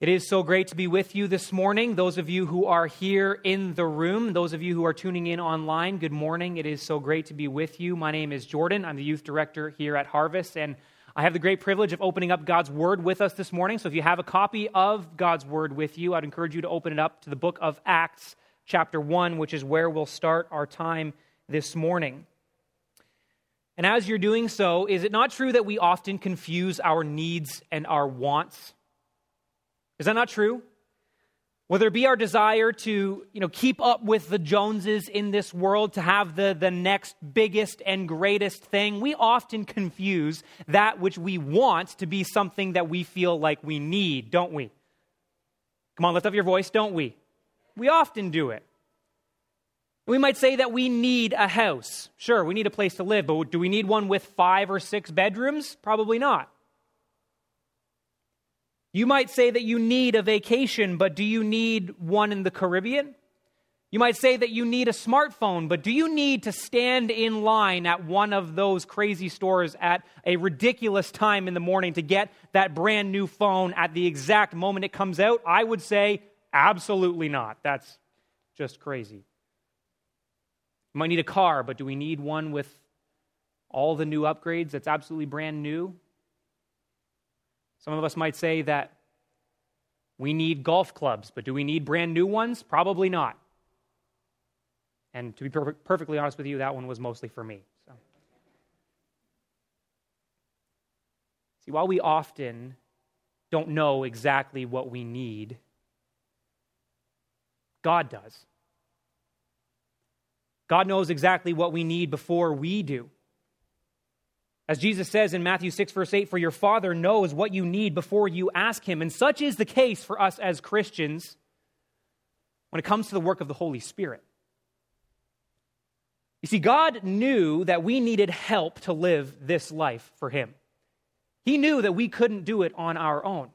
It is so great to be with you this morning. Those of you who are here in the room, those of you who are tuning in online, good morning. It is so great to be with you. My name is Jordan. I'm the youth director here at Harvest, and I have the great privilege of opening up God's Word with us this morning. So if you have a copy of God's Word with you, I'd encourage you to open it up to the book of Acts, chapter 1, which is where we'll start our time this morning. And as you're doing so, is it not true that we often confuse our needs and our wants? Is that not true? Whether it be our desire to you know, keep up with the Joneses in this world, to have the, the next biggest and greatest thing, we often confuse that which we want to be something that we feel like we need, don't we? Come on, lift up your voice, don't we? We often do it. We might say that we need a house. Sure, we need a place to live, but do we need one with five or six bedrooms? Probably not. You might say that you need a vacation, but do you need one in the Caribbean? You might say that you need a smartphone, but do you need to stand in line at one of those crazy stores at a ridiculous time in the morning to get that brand new phone at the exact moment it comes out? I would say absolutely not. That's just crazy. You might need a car, but do we need one with all the new upgrades that's absolutely brand new? Some of us might say that we need golf clubs, but do we need brand new ones? Probably not. And to be per- perfectly honest with you, that one was mostly for me. So. See, while we often don't know exactly what we need, God does. God knows exactly what we need before we do. As Jesus says in Matthew 6, verse 8, for your Father knows what you need before you ask Him. And such is the case for us as Christians when it comes to the work of the Holy Spirit. You see, God knew that we needed help to live this life for Him. He knew that we couldn't do it on our own.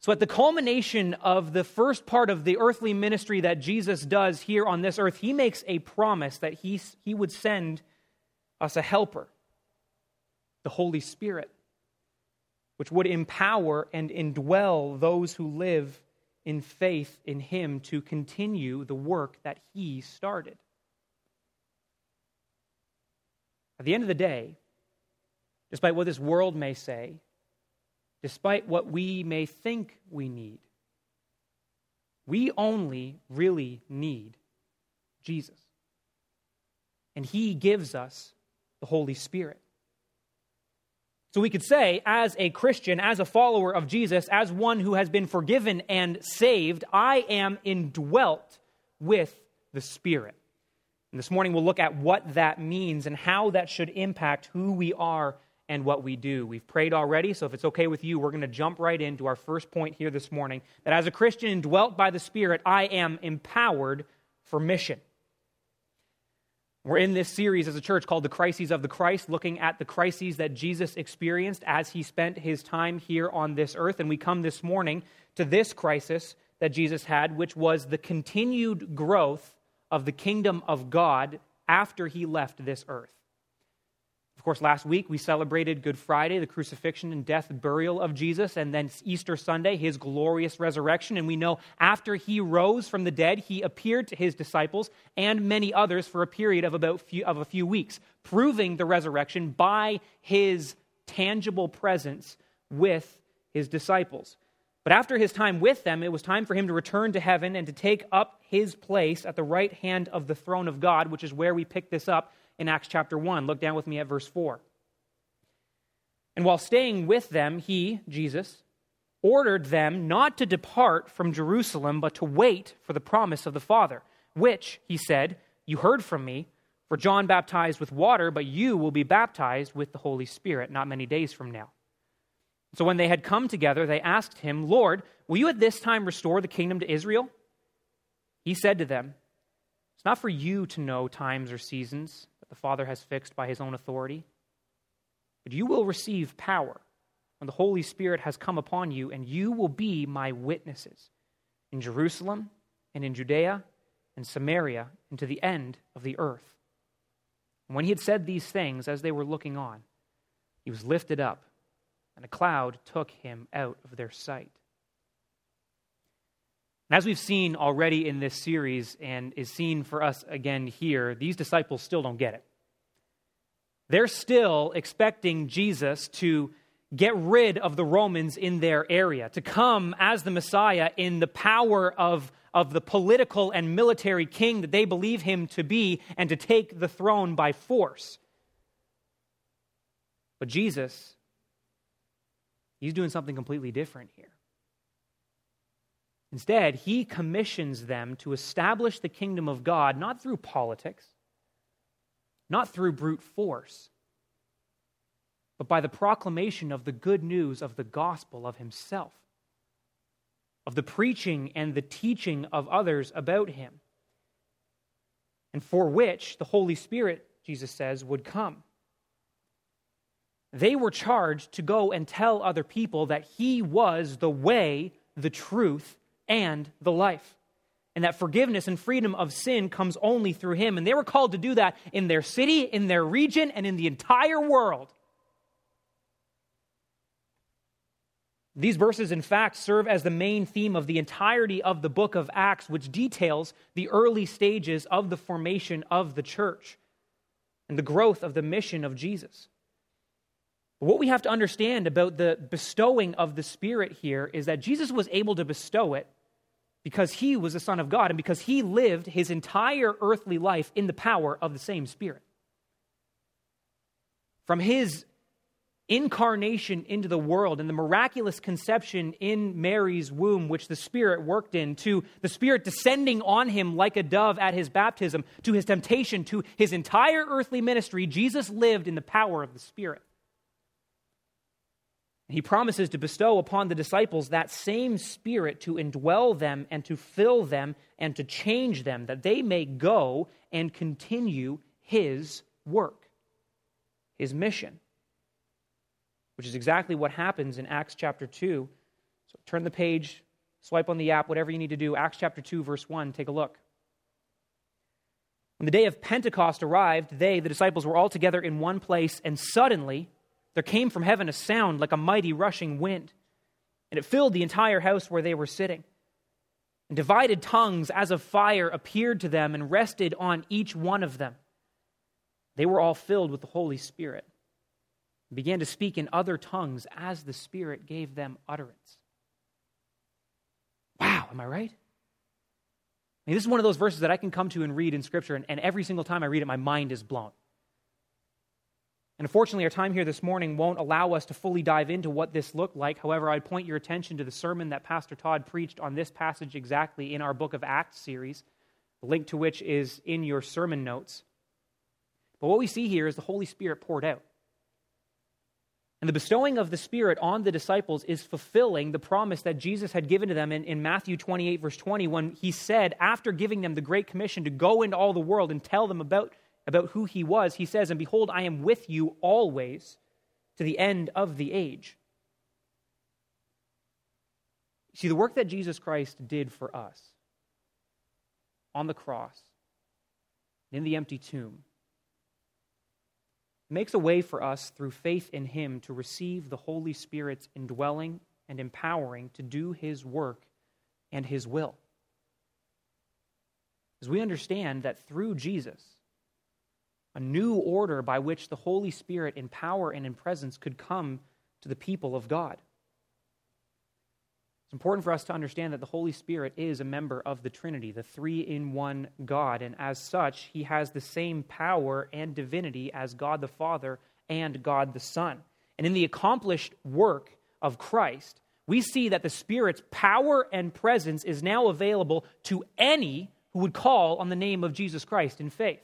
So, at the culmination of the first part of the earthly ministry that Jesus does here on this earth, He makes a promise that He, he would send us a helper the Holy Spirit, which would empower and indwell those who live in faith in Him to continue the work that He started. At the end of the day, despite what this world may say, despite what we may think we need, we only really need Jesus. And He gives us the Holy Spirit. So we could say, as a Christian, as a follower of Jesus, as one who has been forgiven and saved, I am indwelt with the Spirit. And this morning we'll look at what that means and how that should impact who we are and what we do. We've prayed already, so if it's okay with you, we're going to jump right into our first point here this morning that as a Christian indwelt by the Spirit, I am empowered for mission. We're in this series as a church called The Crises of the Christ, looking at the crises that Jesus experienced as he spent his time here on this earth. And we come this morning to this crisis that Jesus had, which was the continued growth of the kingdom of God after he left this earth. Course, last week we celebrated Good Friday, the crucifixion and death burial of Jesus, and then Easter Sunday, his glorious resurrection. And we know after he rose from the dead, he appeared to his disciples and many others for a period of about few, of a few weeks, proving the resurrection by his tangible presence with his disciples. But after his time with them, it was time for him to return to heaven and to take up his place at the right hand of the throne of God, which is where we pick this up in Acts chapter 1. Look down with me at verse 4. And while staying with them, he, Jesus, ordered them not to depart from Jerusalem, but to wait for the promise of the Father, which, he said, You heard from me, for John baptized with water, but you will be baptized with the Holy Spirit not many days from now. So when they had come together, they asked him, Lord, will you at this time restore the kingdom to Israel? He said to them, It's not for you to know times or seasons the Father has fixed by his own authority. But you will receive power when the Holy Spirit has come upon you, and you will be my witnesses in Jerusalem and in Judea and Samaria and to the end of the earth. And when he had said these things, as they were looking on, he was lifted up, and a cloud took him out of their sight. As we've seen already in this series and is seen for us again here, these disciples still don't get it. They're still expecting Jesus to get rid of the Romans in their area, to come as the Messiah in the power of, of the political and military king that they believe him to be, and to take the throne by force. But Jesus, he's doing something completely different here. Instead, he commissions them to establish the kingdom of God not through politics, not through brute force, but by the proclamation of the good news of the gospel of himself, of the preaching and the teaching of others about him, and for which the Holy Spirit, Jesus says, would come. They were charged to go and tell other people that he was the way, the truth, and the life. And that forgiveness and freedom of sin comes only through him. And they were called to do that in their city, in their region, and in the entire world. These verses, in fact, serve as the main theme of the entirety of the book of Acts, which details the early stages of the formation of the church and the growth of the mission of Jesus. What we have to understand about the bestowing of the Spirit here is that Jesus was able to bestow it because he was the Son of God and because he lived his entire earthly life in the power of the same Spirit. From his incarnation into the world and the miraculous conception in Mary's womb, which the Spirit worked in, to the Spirit descending on him like a dove at his baptism, to his temptation, to his entire earthly ministry, Jesus lived in the power of the Spirit. He promises to bestow upon the disciples that same Spirit to indwell them and to fill them and to change them, that they may go and continue His work, His mission, which is exactly what happens in Acts chapter 2. So turn the page, swipe on the app, whatever you need to do. Acts chapter 2, verse 1, take a look. When the day of Pentecost arrived, they, the disciples, were all together in one place, and suddenly, there came from heaven a sound like a mighty rushing wind, and it filled the entire house where they were sitting. And divided tongues as of fire appeared to them and rested on each one of them. They were all filled with the Holy Spirit and began to speak in other tongues as the Spirit gave them utterance. Wow, am I right? I mean, this is one of those verses that I can come to and read in Scripture, and, and every single time I read it, my mind is blown. And unfortunately, our time here this morning won't allow us to fully dive into what this looked like. However, I'd point your attention to the sermon that Pastor Todd preached on this passage exactly in our Book of Acts series, the link to which is in your sermon notes. But what we see here is the Holy Spirit poured out. And the bestowing of the Spirit on the disciples is fulfilling the promise that Jesus had given to them in, in, Matthew 28, verse 20, when he said, after giving them the Great Commission to go into all the world and tell them about about who he was, he says, And behold, I am with you always to the end of the age. See, the work that Jesus Christ did for us on the cross, in the empty tomb, makes a way for us through faith in him to receive the Holy Spirit's indwelling and empowering to do his work and his will. As we understand that through Jesus, a new order by which the Holy Spirit in power and in presence could come to the people of God. It's important for us to understand that the Holy Spirit is a member of the Trinity, the three in one God, and as such, he has the same power and divinity as God the Father and God the Son. And in the accomplished work of Christ, we see that the Spirit's power and presence is now available to any who would call on the name of Jesus Christ in faith.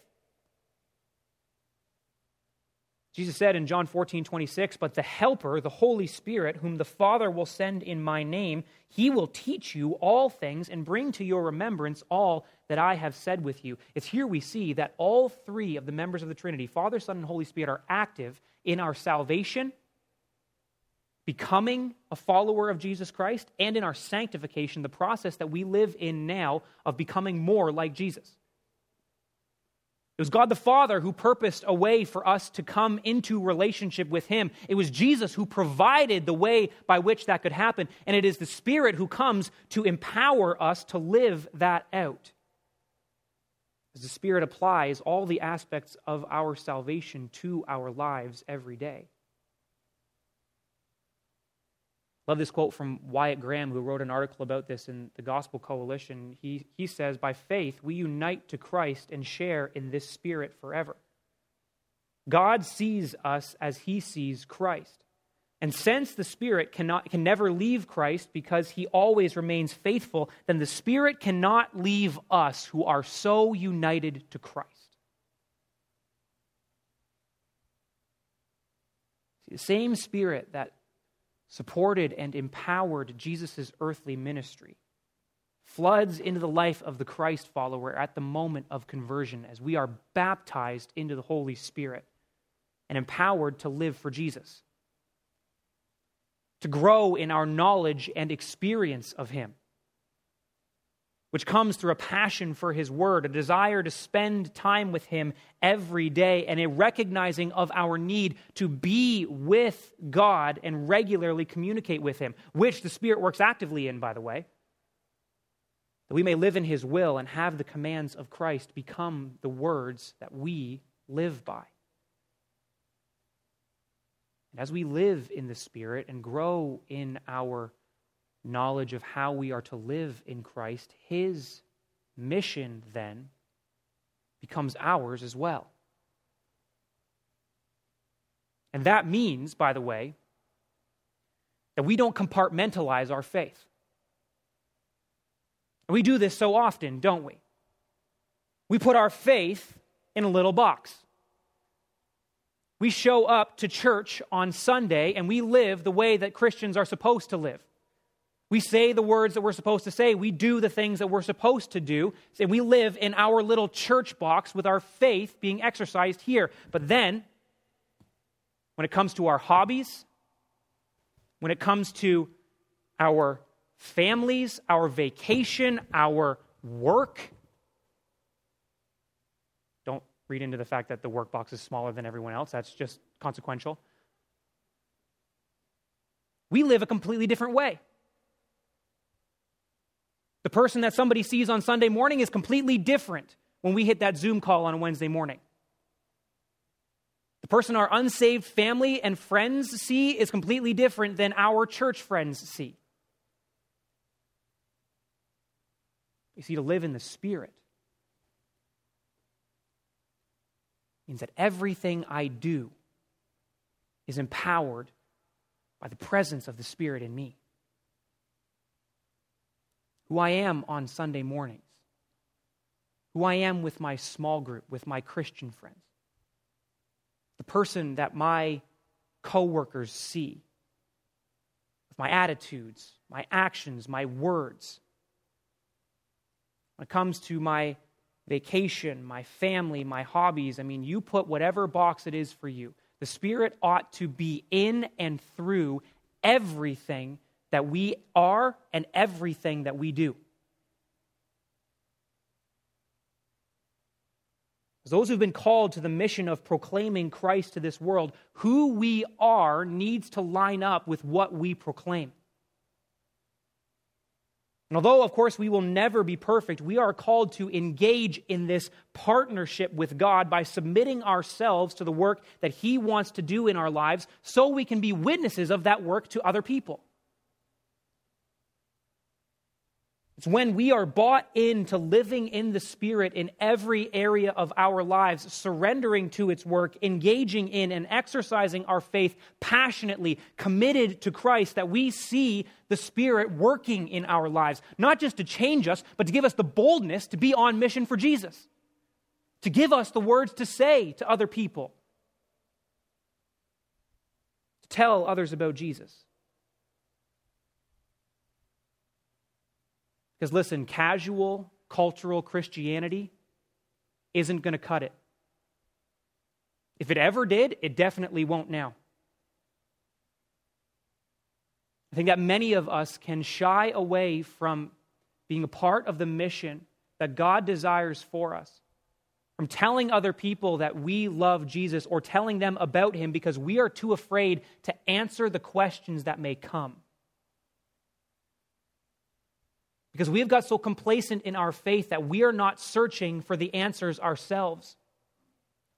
Jesus said in John 14, 26, But the Helper, the Holy Spirit, whom the Father will send in my name, he will teach you all things and bring to your remembrance all that I have said with you. It's here we see that all three of the members of the Trinity, Father, Son, and Holy Spirit, are active in our salvation, becoming a follower of Jesus Christ, and in our sanctification, the process that we live in now of becoming more like Jesus. It was God the Father who purposed a way for us to come into relationship with Him. It was Jesus who provided the way by which that could happen. And it is the Spirit who comes to empower us to live that out. As the Spirit applies all the aspects of our salvation to our lives every day. Love this quote from Wyatt Graham, who wrote an article about this in the Gospel Coalition. He, he says, By faith, we unite to Christ and share in this Spirit forever. God sees us as he sees Christ. And since the Spirit cannot, can never leave Christ because he always remains faithful, then the Spirit cannot leave us who are so united to Christ. See, the same Spirit that supported and empowered Jesus' earthly ministry, floods into the life of the Christ follower at the moment of conversion as we are baptized into the Holy Spirit and empowered to live for Jesus, to grow in our knowledge and experience of Him which comes through a passion for His Word, a desire to spend time with Him every day, and a recognizing of our need to be with God and regularly communicate with Him, which the Spirit works actively in, by the way. That we may live in His will and have the commands of Christ become the words that we live by. And as we live in the Spirit and grow in our knowledge of how we are to live in Christ, his mission then becomes ours as well. And that means, by the way, that we don't compartmentalize our faith. We do this so often, don't we? We put our faith in a little box. We show up to church on Sunday and we live the way that Christians are supposed to live. We say the words that we're supposed to say. We do the things that we're supposed to do. And we live in our little church box with our faith being exercised here. But then, when it comes to our hobbies, when it comes to our families, our vacation, our work, don't read into the fact that the work box is smaller than everyone else. That's just consequential. We live a completely different way. Person that somebody sees on Sunday morning is completely different when we hit that Zoom call on a Wednesday morning. The person our unsaved family and friends see is completely different than our church friends see. You see, to live in the Spirit means that everything I do is empowered by the presence of the Spirit in me who I am on Sunday mornings, who I am with my small group, with my Christian friends, the person that my coworkers see, with my attitudes, my actions, my words. When it comes to my vacation, my family, my hobbies, I mean, you put whatever box it is for you. The Spirit ought to be in and through everything that we are and everything that we do. Those who've been called to the mission of proclaiming Christ to this world, who we are needs to line up with what we proclaim. And although, of course, we will never be perfect, we are called to engage in this partnership with God by submitting ourselves to the work that He wants to do in our lives so we can be witnesses of that work to other people. It's when we are bought into living in the Spirit in every area of our lives, surrendering to its work, engaging in and exercising our faith passionately, committed to Christ, that we see the Spirit working in our lives, not just to change us, but to give us the boldness to be on mission for Jesus, to give us the words to say to other people, to tell others about Jesus. Because listen, casual cultural Christianity isn't going to cut it. If it ever did, it definitely won't now. I think that many of us can shy away from being a part of the mission that God desires for us from telling other people that we love Jesus or telling them about him because we are too afraid to answer the questions that may come. Because we have got so complacent in our faith that we are not searching for the answers ourselves.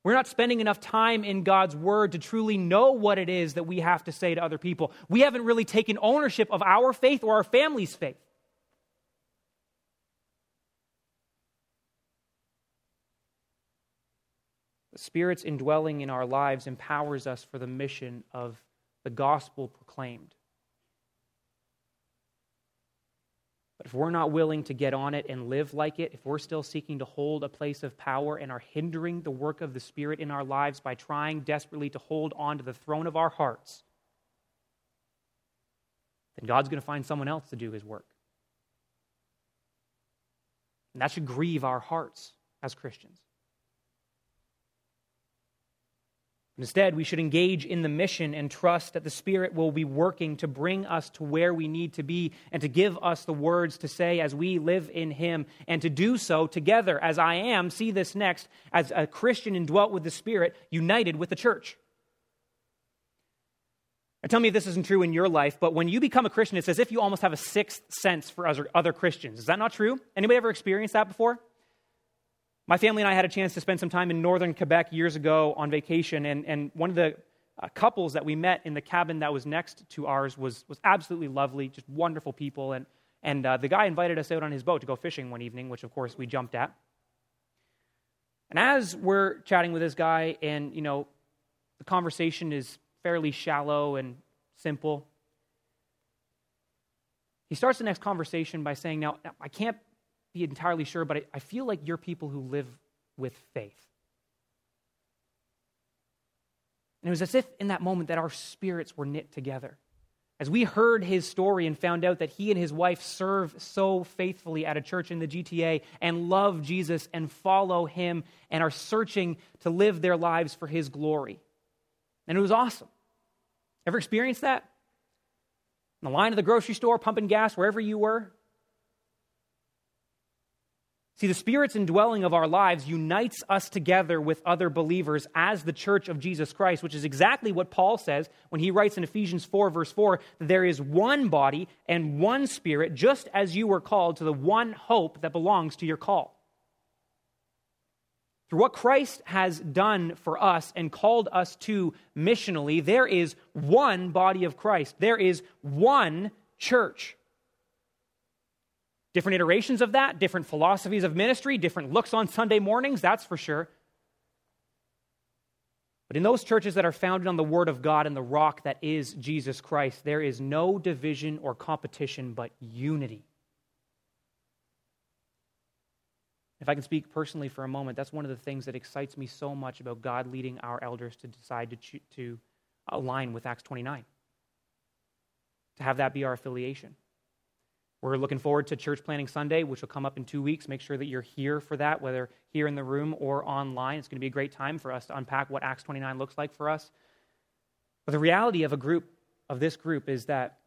We're not spending enough time in God's Word to truly know what it is that we have to say to other people. We haven't really taken ownership of our faith or our family's faith. The Spirit's indwelling in our lives empowers us for the mission of the gospel proclaimed. But if we're not willing to get on it and live like it, if we're still seeking to hold a place of power and are hindering the work of the Spirit in our lives by trying desperately to hold on to the throne of our hearts, then God's going to find someone else to do his work. And that should grieve our hearts as Christians. Instead, we should engage in the mission and trust that the Spirit will be working to bring us to where we need to be and to give us the words to say as we live in Him, and to do so together as I am, see this next, as a Christian indwelt with the Spirit, united with the church. Now, tell me if this isn't true in your life, but when you become a Christian, it's as if you almost have a sixth sense for other, other Christians. Is that not true? Anybody ever experienced that before? My family and I had a chance to spend some time in northern Quebec years ago on vacation, and, and one of the uh, couples that we met in the cabin that was next to ours was, was absolutely lovely, just wonderful people. And, and uh, the guy invited us out on his boat to go fishing one evening, which of course we jumped at. And as we're chatting with this guy, and you know, the conversation is fairly shallow and simple, he starts the next conversation by saying, Now, I can't be entirely sure, but I, I feel like you're people who live with faith. And it was as if in that moment that our spirits were knit together. As we heard his story and found out that he and his wife serve so faithfully at a church in the GTA and love Jesus and follow him and are searching to live their lives for his glory. And it was awesome. Ever experienced that? In the line of the grocery store, pumping gas, wherever you were? See, the Spirit's indwelling of our lives unites us together with other believers as the church of Jesus Christ, which is exactly what Paul says when he writes in Ephesians 4, verse 4, that there is one body and one Spirit, just as you were called to the one hope that belongs to your call. Through what Christ has done for us and called us to missionally, there is one body of Christ, there is one church. Different iterations of that, different philosophies of ministry, different looks on Sunday mornings, that's for sure. But in those churches that are founded on the Word of God and the rock that is Jesus Christ, there is no division or competition, but unity. If I can speak personally for a moment, that's one of the things that excites me so much about God leading our elders to decide to, to align with Acts 29, to have that be our affiliation. We're looking forward to Church Planting Sunday, which will come up in two weeks. Make sure that you're here for that, whether here in the room or online. It's going to be a great time for us to unpack what Acts 29 looks like for us. But the reality of a group, of this group, is that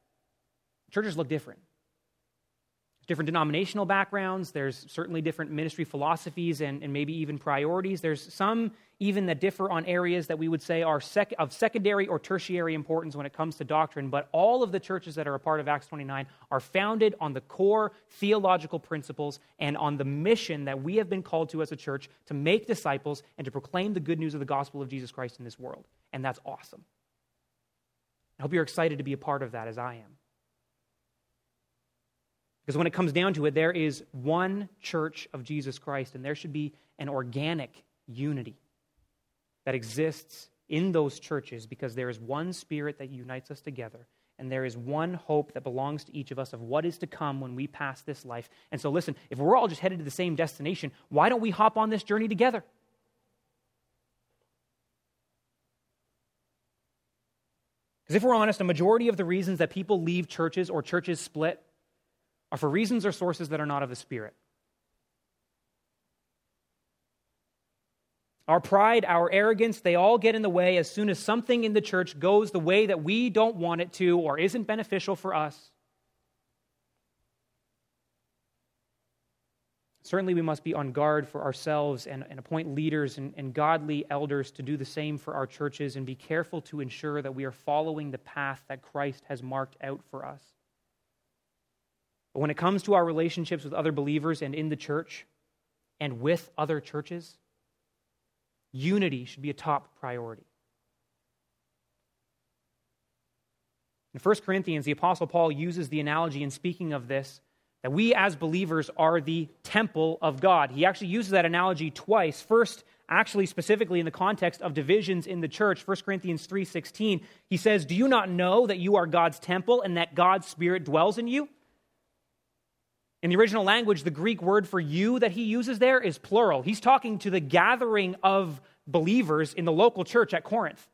churches look different different denominational backgrounds. There's certainly different ministry philosophies and, and maybe even priorities. There's some even that differ on areas that we would say are sec- of secondary or tertiary importance when it comes to doctrine. But all of the churches that are a part of Acts 29 are founded on the core theological principles and on the mission that we have been called to as a church to make disciples and to proclaim the good news of the gospel of Jesus Christ in this world. And that's awesome. I hope you're excited to be a part of that as I am. Because when it comes down to it, there is one church of Jesus Christ, and there should be an organic unity that exists in those churches because there is one spirit that unites us together, and there is one hope that belongs to each of us of what is to come when we pass this life. And so, listen, if we're all just headed to the same destination, why don't we hop on this journey together? Because if we're honest, a majority of the reasons that people leave churches or churches split are for reasons or sources that are not of the Spirit. Our pride, our arrogance, they all get in the way as soon as something in the church goes the way that we don't want it to or isn't beneficial for us. Certainly, we must be on guard for ourselves and, and appoint leaders and, and godly elders to do the same for our churches and be careful to ensure that we are following the path that Christ has marked out for us. But when it comes to our relationships with other believers and in the church and with other churches, unity should be a top priority. In 1 Corinthians, the Apostle Paul uses the analogy in speaking of this that we as believers are the temple of God. He actually uses that analogy twice. First, actually specifically in the context of divisions in the church, 1 Corinthians 3:16, he says, "Do you not know that you are God's temple and that God's spirit dwells in you?" In the original language, the Greek word for you that he uses there is plural. He's talking to the gathering of believers in the local church at Corinth.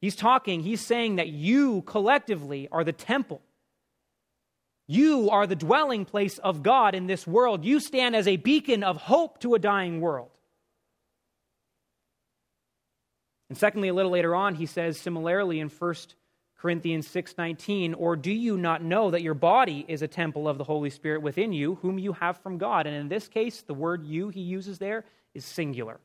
He's talking, he's saying that you collectively are the temple you are the dwelling place of God in this world. You stand as a beacon of hope to a dying world. And secondly, a little later on, he says similarly in 1 Corinthians 6:19, "Or do you not know that your body is a temple of the Holy Spirit within you, whom you have from God?" And in this case, the word you he uses there is singular.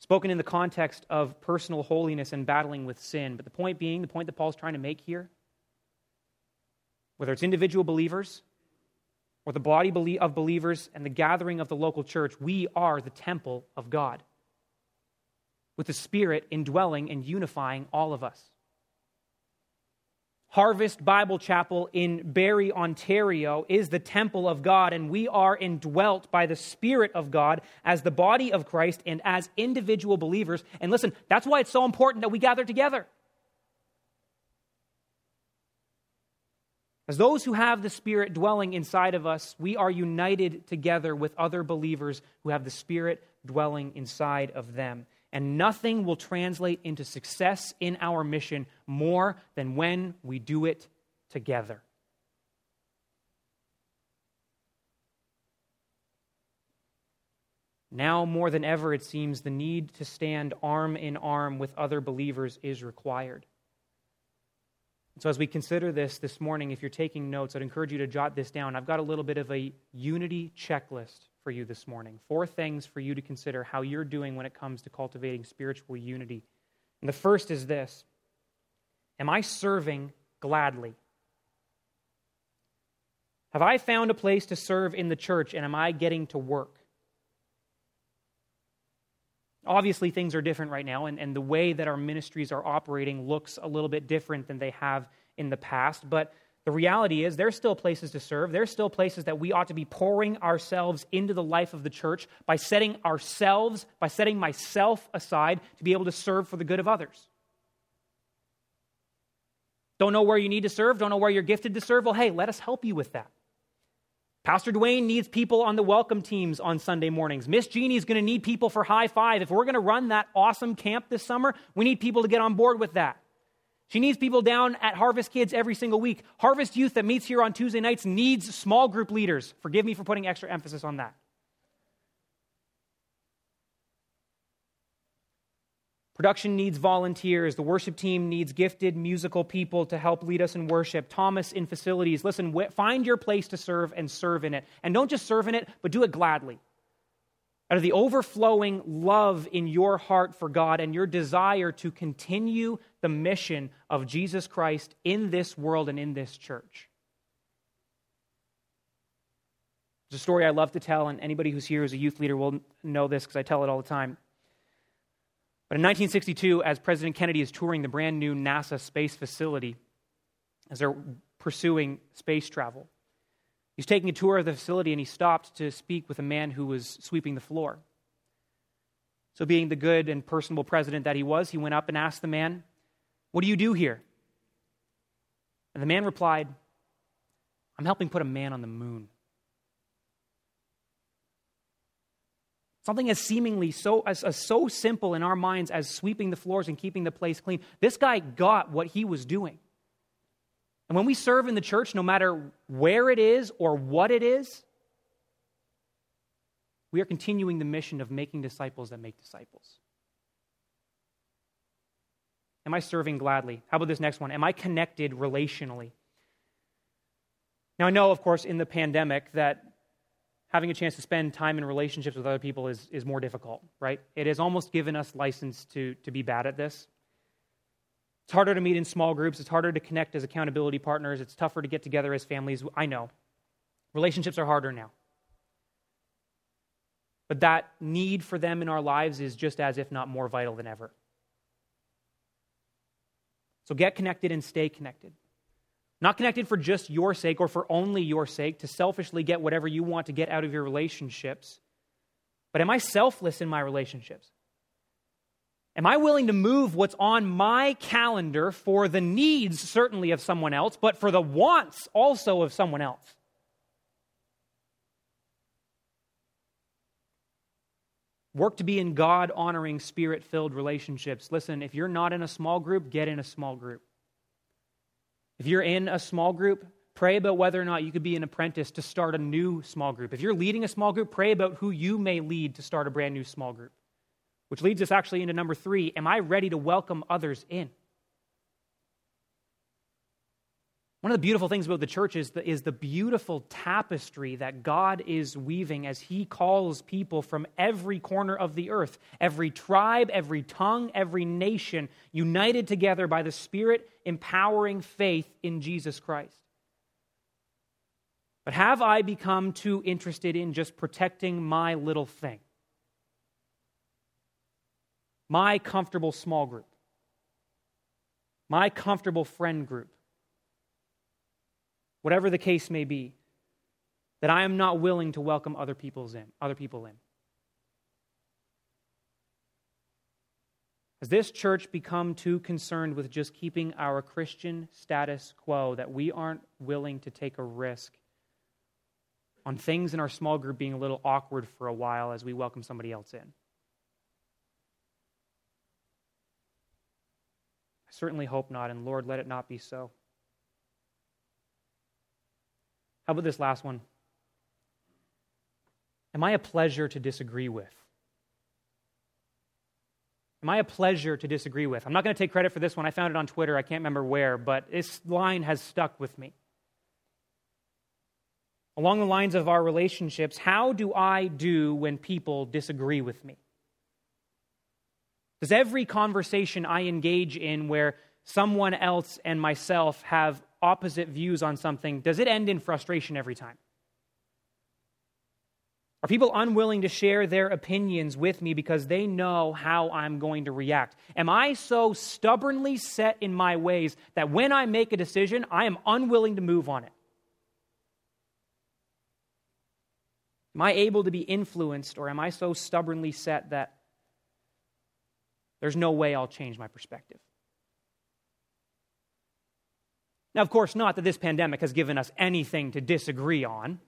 Spoken in the context of personal holiness and battling with sin. But the point being, the point that Paul's trying to make here, whether it's individual believers or the body of believers and the gathering of the local church, we are the temple of God, with the Spirit indwelling and unifying all of us. Harvest Bible Chapel in Barrie, Ontario is the temple of God, and we are indwelt by the Spirit of God as the body of Christ and as individual believers. And listen, that's why it's so important that we gather together. As those who have the Spirit dwelling inside of us, we are united together with other believers who have the Spirit dwelling inside of them. And nothing will translate into success in our mission more than when we do it together. Now, more than ever, it seems the need to stand arm in arm with other believers is required. So, as we consider this this morning, if you're taking notes, I'd encourage you to jot this down. I've got a little bit of a unity checklist for you this morning. Four things for you to consider how you're doing when it comes to cultivating spiritual unity. And the first is this Am I serving gladly? Have I found a place to serve in the church and am I getting to work? Obviously, things are different right now, and, and the way that our ministries are operating looks a little bit different than they have in the past. But the reality is, there's still places to serve. There's still places that we ought to be pouring ourselves into the life of the church by setting ourselves, by setting myself aside to be able to serve for the good of others. Don't know where you need to serve? Don't know where you're gifted to serve? Well, hey, let us help you with that. Pastor Dwayne needs people on the welcome teams on Sunday mornings. Miss Jeannie is going to need people for high five. If we're going to run that awesome camp this summer, we need people to get on board with that. She needs people down at Harvest Kids every single week. Harvest Youth that meets here on Tuesday nights needs small group leaders. Forgive me for putting extra emphasis on that. Production needs volunteers. The worship team needs gifted musical people to help lead us in worship. Thomas in facilities. Listen, find your place to serve and serve in it. And don't just serve in it, but do it gladly. Out of the overflowing love in your heart for God and your desire to continue the mission of Jesus Christ in this world and in this church. It's a story I love to tell, and anybody who's here as a youth leader will know this because I tell it all the time. But in 1962, as President Kennedy is touring the brand new NASA space facility, as they're pursuing space travel, he's taking a tour of the facility and he stopped to speak with a man who was sweeping the floor. So, being the good and personable president that he was, he went up and asked the man, What do you do here? And the man replied, I'm helping put a man on the moon. Something as seemingly so as, as, so simple in our minds as sweeping the floors and keeping the place clean. This guy got what he was doing. And when we serve in the church, no matter where it is or what it is, we are continuing the mission of making disciples that make disciples. Am I serving gladly? How about this next one? Am I connected relationally? Now, I know, of course, in the pandemic that having a chance to spend time in relationships with other people is, is more difficult, right? It has almost given us license to, to be bad at this. It's harder to meet in small groups. It's harder to connect as accountability partners. It's tougher to get together as families. I know. Relationships are harder now. But that need for them in our lives is just as, if not more vital than ever. So get connected and stay connected. Not connected for just your sake or for only your sake to selfishly get whatever you want to get out of your relationships. But am I selfless in my relationships? Am I willing to move what's on my calendar for the needs, certainly, of someone else, but for the wants also of someone else? Work to be in God honoring, spirit filled relationships. Listen, if you're not in a small group, get in a small group. If you're in a small group, pray about whether or not you could be an apprentice to start a new small group. If you're leading a small group, pray about who you may lead to start a brand new small group. Which leads us actually into number three Am I ready to welcome others in? One of the beautiful things about the church is the, is the beautiful tapestry that God is weaving as He calls people from every corner of the earth, every tribe, every tongue, every nation, united together by the Spirit empowering faith in Jesus Christ. But have I become too interested in just protecting my little thing? My comfortable small group? My comfortable friend group? whatever the case may be, that I am not willing to welcome other people's in, other people in. Has this church become too concerned with just keeping our Christian status quo that we aren't willing to take a risk on things in our small group being a little awkward for a while as we welcome somebody else in? I certainly hope not, and Lord, let it not be so. How about this last one? Am I a pleasure to disagree with? Am I a pleasure to disagree with? I'm not going to take credit for this one. I found it on Twitter. I can't remember where, but this line has stuck with me. Along the lines of our relationships, how do I do when people disagree with me? Does every conversation I engage in where someone else and myself have opposite views on something, does it end in frustration every time? Are people unwilling to share their opinions with me because they know how I'm going to react? Am I so stubbornly set in my ways that when I make a decision, I am unwilling to move on it? Am I able to be influenced, or am I so stubbornly set that there's no way I'll change my perspective? Now, of course, not that this pandemic has given us anything to disagree on.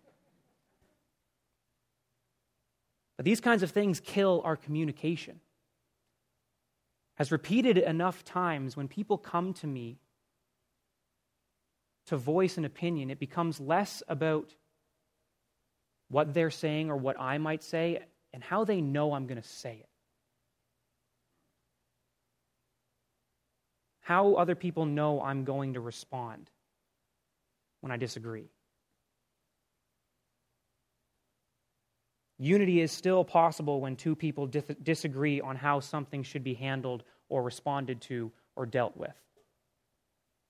But these kinds of things kill our communication. As repeated enough times, when people come to me to voice an opinion, it becomes less about what they're saying or what I might say and how they know I'm going to say it. How other people know I'm going to respond when I disagree. Unity is still possible when two people disagree on how something should be handled or responded to or dealt with.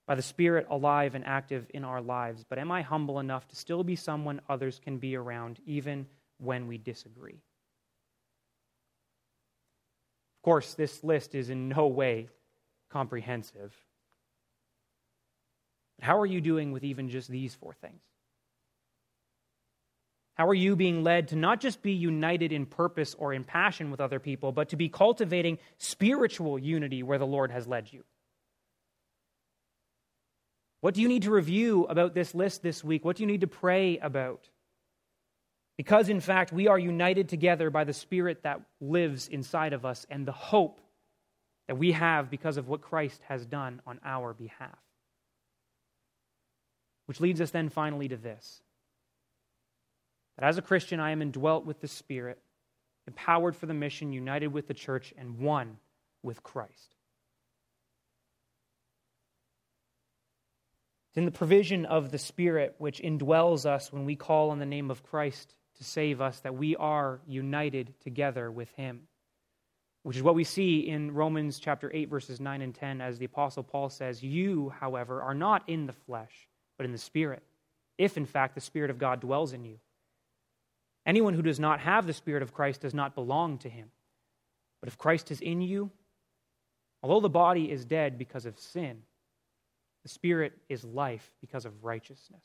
By the Spirit alive and active in our lives, but am I humble enough to still be someone others can be around even when we disagree? Of course, this list is in no way comprehensive. How are you doing with even just these four things? How are you being led to not just be united in purpose or in passion with other people, but to be cultivating spiritual unity where the Lord has led you? What do you need to review about this list this week? What do you need to pray about? Because, in fact, we are united together by the Spirit that lives inside of us and the hope that we have because of what Christ has done on our behalf. Which leads us then finally to this that as a Christian, I am indwelt with the Spirit, empowered for the mission, united with the church, and one with Christ. It's in the provision of the Spirit which indwells us when we call on the name of Christ to save us that we are united together with Him. Which is what we see in Romans chapter 8, verses 9 and 10, as the Apostle Paul says, You, however, are not in the flesh, but in the Spirit, if in fact the Spirit of God dwells in you. Anyone who does not have the Spirit of Christ does not belong to Him. But if Christ is in you, although the body is dead because of sin, the Spirit is life because of righteousness.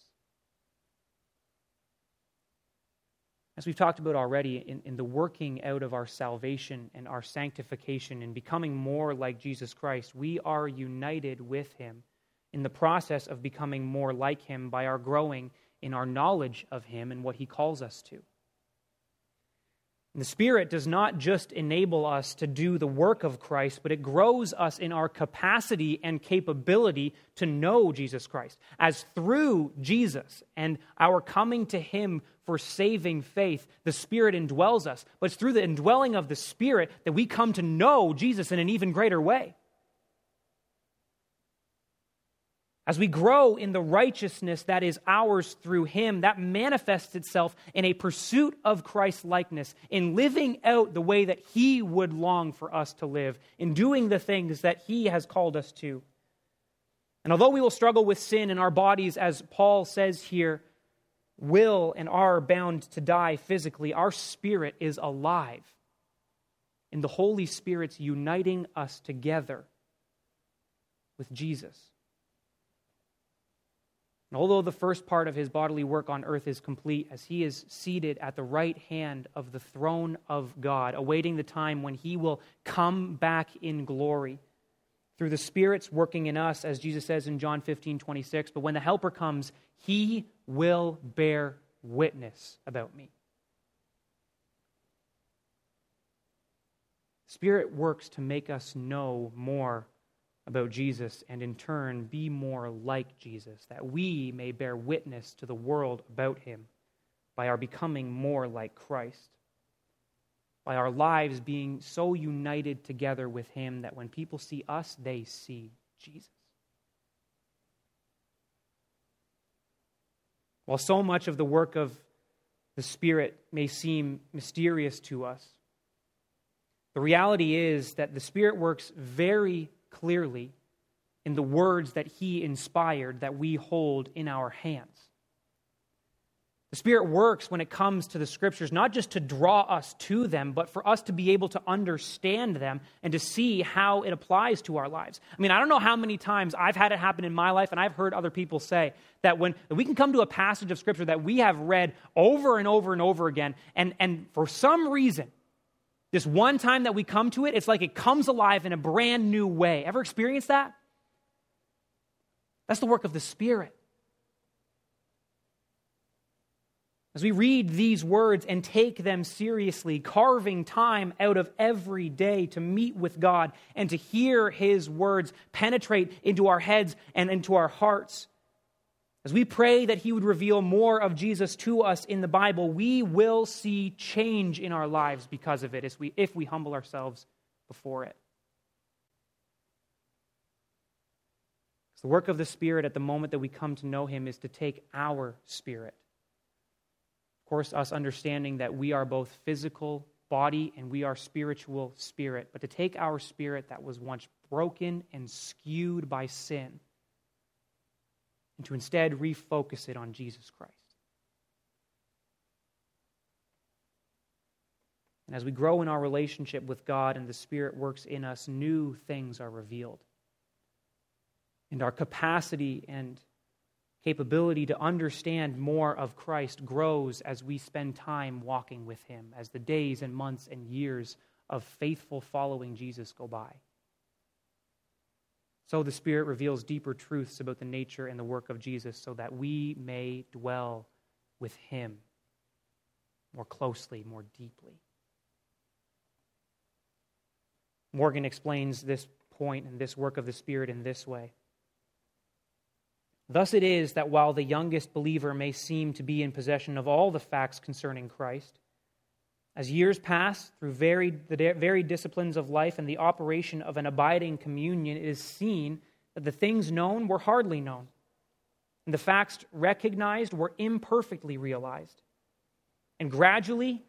As we've talked about already, in, in the working out of our salvation and our sanctification and becoming more like Jesus Christ, we are united with Him in the process of becoming more like Him by our growing in our knowledge of Him and what He calls us to. And the Spirit does not just enable us to do the work of Christ, but it grows us in our capacity and capability to know Jesus Christ. As through Jesus and our coming to Him for saving faith, the Spirit indwells us. But it's through the indwelling of the Spirit that we come to know Jesus in an even greater way. As we grow in the righteousness that is ours through Him, that manifests itself in a pursuit of Christ's likeness, in living out the way that He would long for us to live, in doing the things that He has called us to. And although we will struggle with sin in our bodies, as Paul says here, will and are bound to die physically, our spirit is alive. In the Holy Spirit's uniting us together with Jesus. And although the first part of his bodily work on earth is complete, as he is seated at the right hand of the throne of God, awaiting the time when he will come back in glory through the Spirit's working in us, as Jesus says in John 15, 26. But when the Helper comes, he will bear witness about me. Spirit works to make us know more about Jesus and in turn be more like Jesus, that we may bear witness to the world about him by our becoming more like Christ, by our lives being so united together with him that when people see us, they see Jesus. While so much of the work of the Spirit may seem mysterious to us, the reality is that the Spirit works very clearly in the words that he inspired that we hold in our hands. The Spirit works when it comes to the Scriptures, not just to draw us to them, but for us to be able to understand them and to see how it applies to our lives. I mean, I don't know how many times I've had it happen in my life, and I've heard other people say that when we can come to a passage of Scripture that we have read over and over and over again, and, and for some reason, this one time that we come to it, it's like it comes alive in a brand new way. Ever experienced that? That's the work of the Spirit. As we read these words and take them seriously, carving time out of every day to meet with God and to hear His words penetrate into our heads and into our hearts, as we pray that He would reveal more of Jesus to us in the Bible, we will see change in our lives because of it if we, if we humble ourselves before it. the work of the Spirit at the moment that we come to know Him is to take our spirit. Of course, us understanding that we are both physical body and we are spiritual spirit, but to take our spirit that was once broken and skewed by sin and to instead refocus it on Jesus Christ. And as we grow in our relationship with God and the Spirit works in us, new things are revealed. And our capacity and capability to understand more of Christ grows as we spend time walking with Him, as the days and months and years of faithful following Jesus go by. So the Spirit reveals deeper truths about the nature and the work of Jesus so that we may dwell with Him more closely, more deeply. Morgan explains this point and this work of the Spirit in this way. Thus it is that while the youngest believer may seem to be in possession of all the facts concerning Christ, as years pass through varied, the varied disciplines of life and the operation of an abiding communion, it is seen that the things known were hardly known, and the facts recognized were imperfectly realized. And gradually,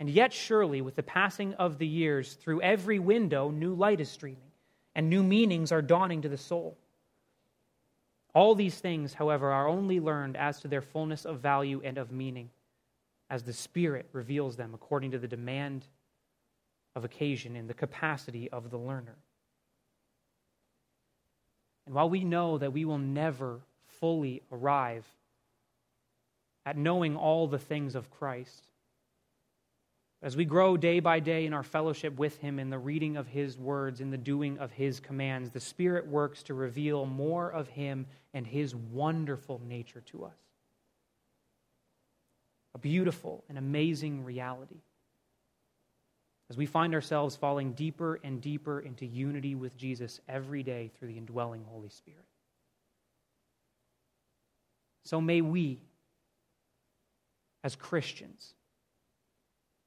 and yet surely, with the passing of the years, through every window, new light is streaming, and new meanings are dawning to the soul. All these things, however, are only learned as to their fullness of value and of meaning, as the Spirit reveals them according to the demand of occasion and the capacity of the learner. And while we know that we will never fully arrive at knowing all the things of Christ, as we grow day by day in our fellowship with Him, in the reading of His words, in the doing of His commands, the Spirit works to reveal more of Him and His wonderful nature to us. A beautiful and amazing reality. As we find ourselves falling deeper and deeper into unity with Jesus every day through the indwelling Holy Spirit. So may we, as Christians,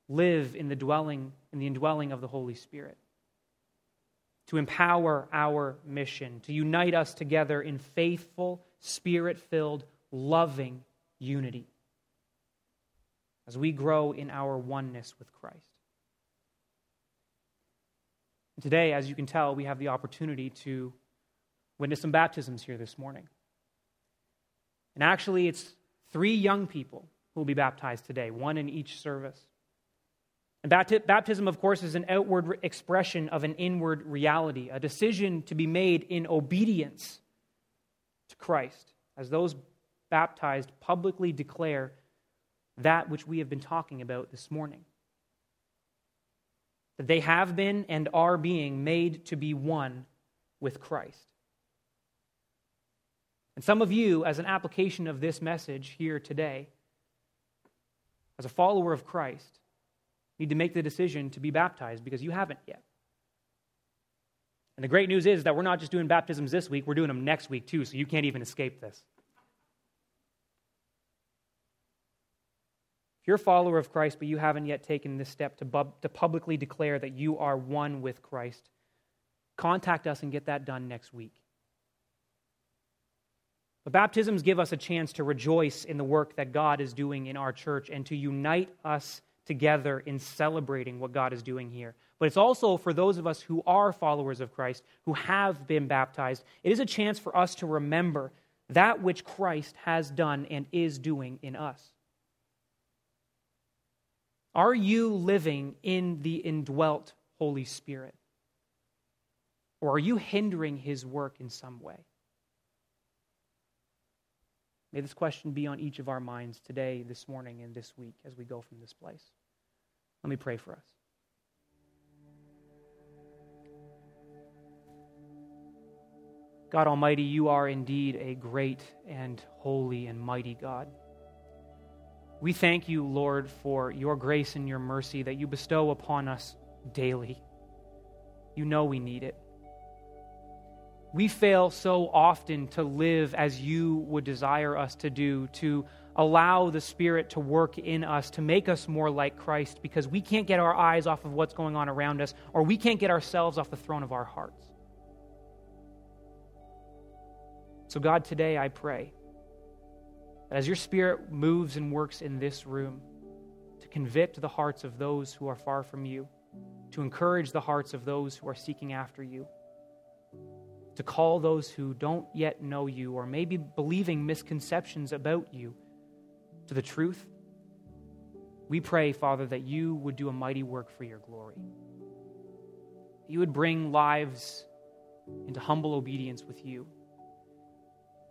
live in the dwelling in the indwelling of the Holy Spirit. To empower our mission, to unite us together in faithful, spirit filled, loving unity as we grow in our oneness with Christ. Today, as you can tell, we have the opportunity to witness some baptisms here this morning. And actually, it's three young people who will be baptized today, one in each service. And baptism, of course, is an outward expression of an inward reality, a decision to be made in obedience to Christ, as those baptized publicly declare that which we have been talking about this morning. That they have been and are being made to be one with Christ. And some of you, as an application of this message here today, as a follower of Christ, need to make the decision to be baptized because you haven't yet. And the great news is that we're not just doing baptisms this week, we're doing them next week too, so you can't even escape this. If you're a follower of Christ, but you haven't yet taken this step to, to publicly declare that you are one with Christ, contact us and get that done next week. But baptisms give us a chance to rejoice in the work that God is doing in our church and to unite us together in celebrating what God is doing here. But it's also for those of us who are followers of Christ, who have been baptized, it is a chance for us to remember that which Christ has done and is doing in us. Are you living in the indwelt Holy Spirit? Or are you hindering his work in some way? May this question be on each of our minds today, this morning, and this week as we go from this place. Let me pray for us. God Almighty, you are indeed a great and holy and mighty God. We thank you, Lord, for your grace and your mercy that you bestow upon us daily. You know we need it. We fail so often to live as you would desire us to do, to allow the Spirit to work in us, to make us more like Christ, because we can't get our eyes off of what's going on around us, or we can't get ourselves off the throne of our hearts. So, God, today I pray as your Spirit moves and works in this room, to convict the hearts of those who are far from you, to encourage the hearts of those who are seeking after you to call those who don't yet know you or maybe believing misconceptions about you to the truth. We pray, Father, that you would do a mighty work for your glory. You would bring lives into humble obedience with you.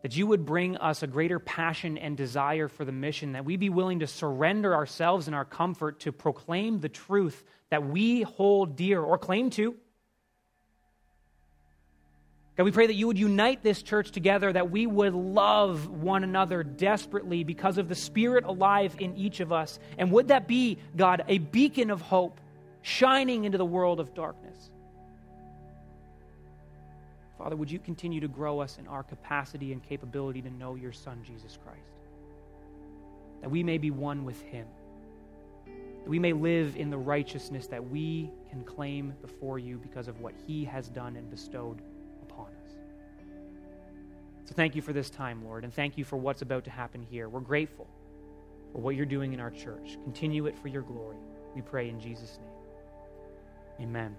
That you would bring us a greater passion and desire for the mission, that we be willing to surrender ourselves and our comfort to proclaim the truth that we hold dear or claim to God, we pray that you would unite this church together, that we would love one another desperately because of the Spirit alive in each of us. And would that be, God, a beacon of hope shining into the world of darkness? Father, would you continue to grow us in our capacity and capability to know your Son, Jesus Christ? That we may be one with him. That we may live in the righteousness that we can claim before you because of what he has done and bestowed upon us. So thank you for this time, Lord, and thank you for what's about to happen here. We're grateful for what you're doing in our church. Continue it for your glory. We pray in Jesus' name. Amen.